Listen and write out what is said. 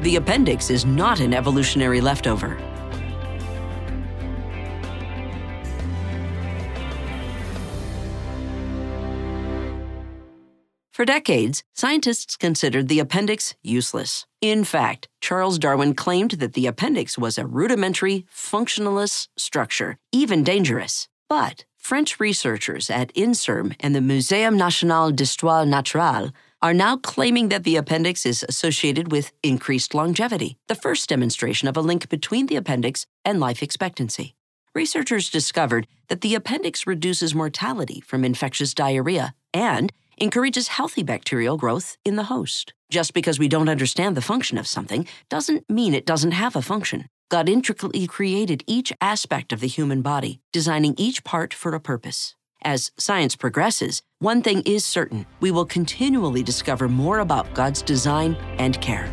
The appendix is not an evolutionary leftover. For decades, scientists considered the appendix useless. In fact, Charles Darwin claimed that the appendix was a rudimentary, functionless structure, even dangerous. But French researchers at INSERM and the Muséum National d'Histoire Naturelle are now claiming that the appendix is associated with increased longevity, the first demonstration of a link between the appendix and life expectancy. Researchers discovered that the appendix reduces mortality from infectious diarrhea and encourages healthy bacterial growth in the host. Just because we don't understand the function of something doesn't mean it doesn't have a function. God intricately created each aspect of the human body, designing each part for a purpose. As science progresses, one thing is certain we will continually discover more about God's design and care.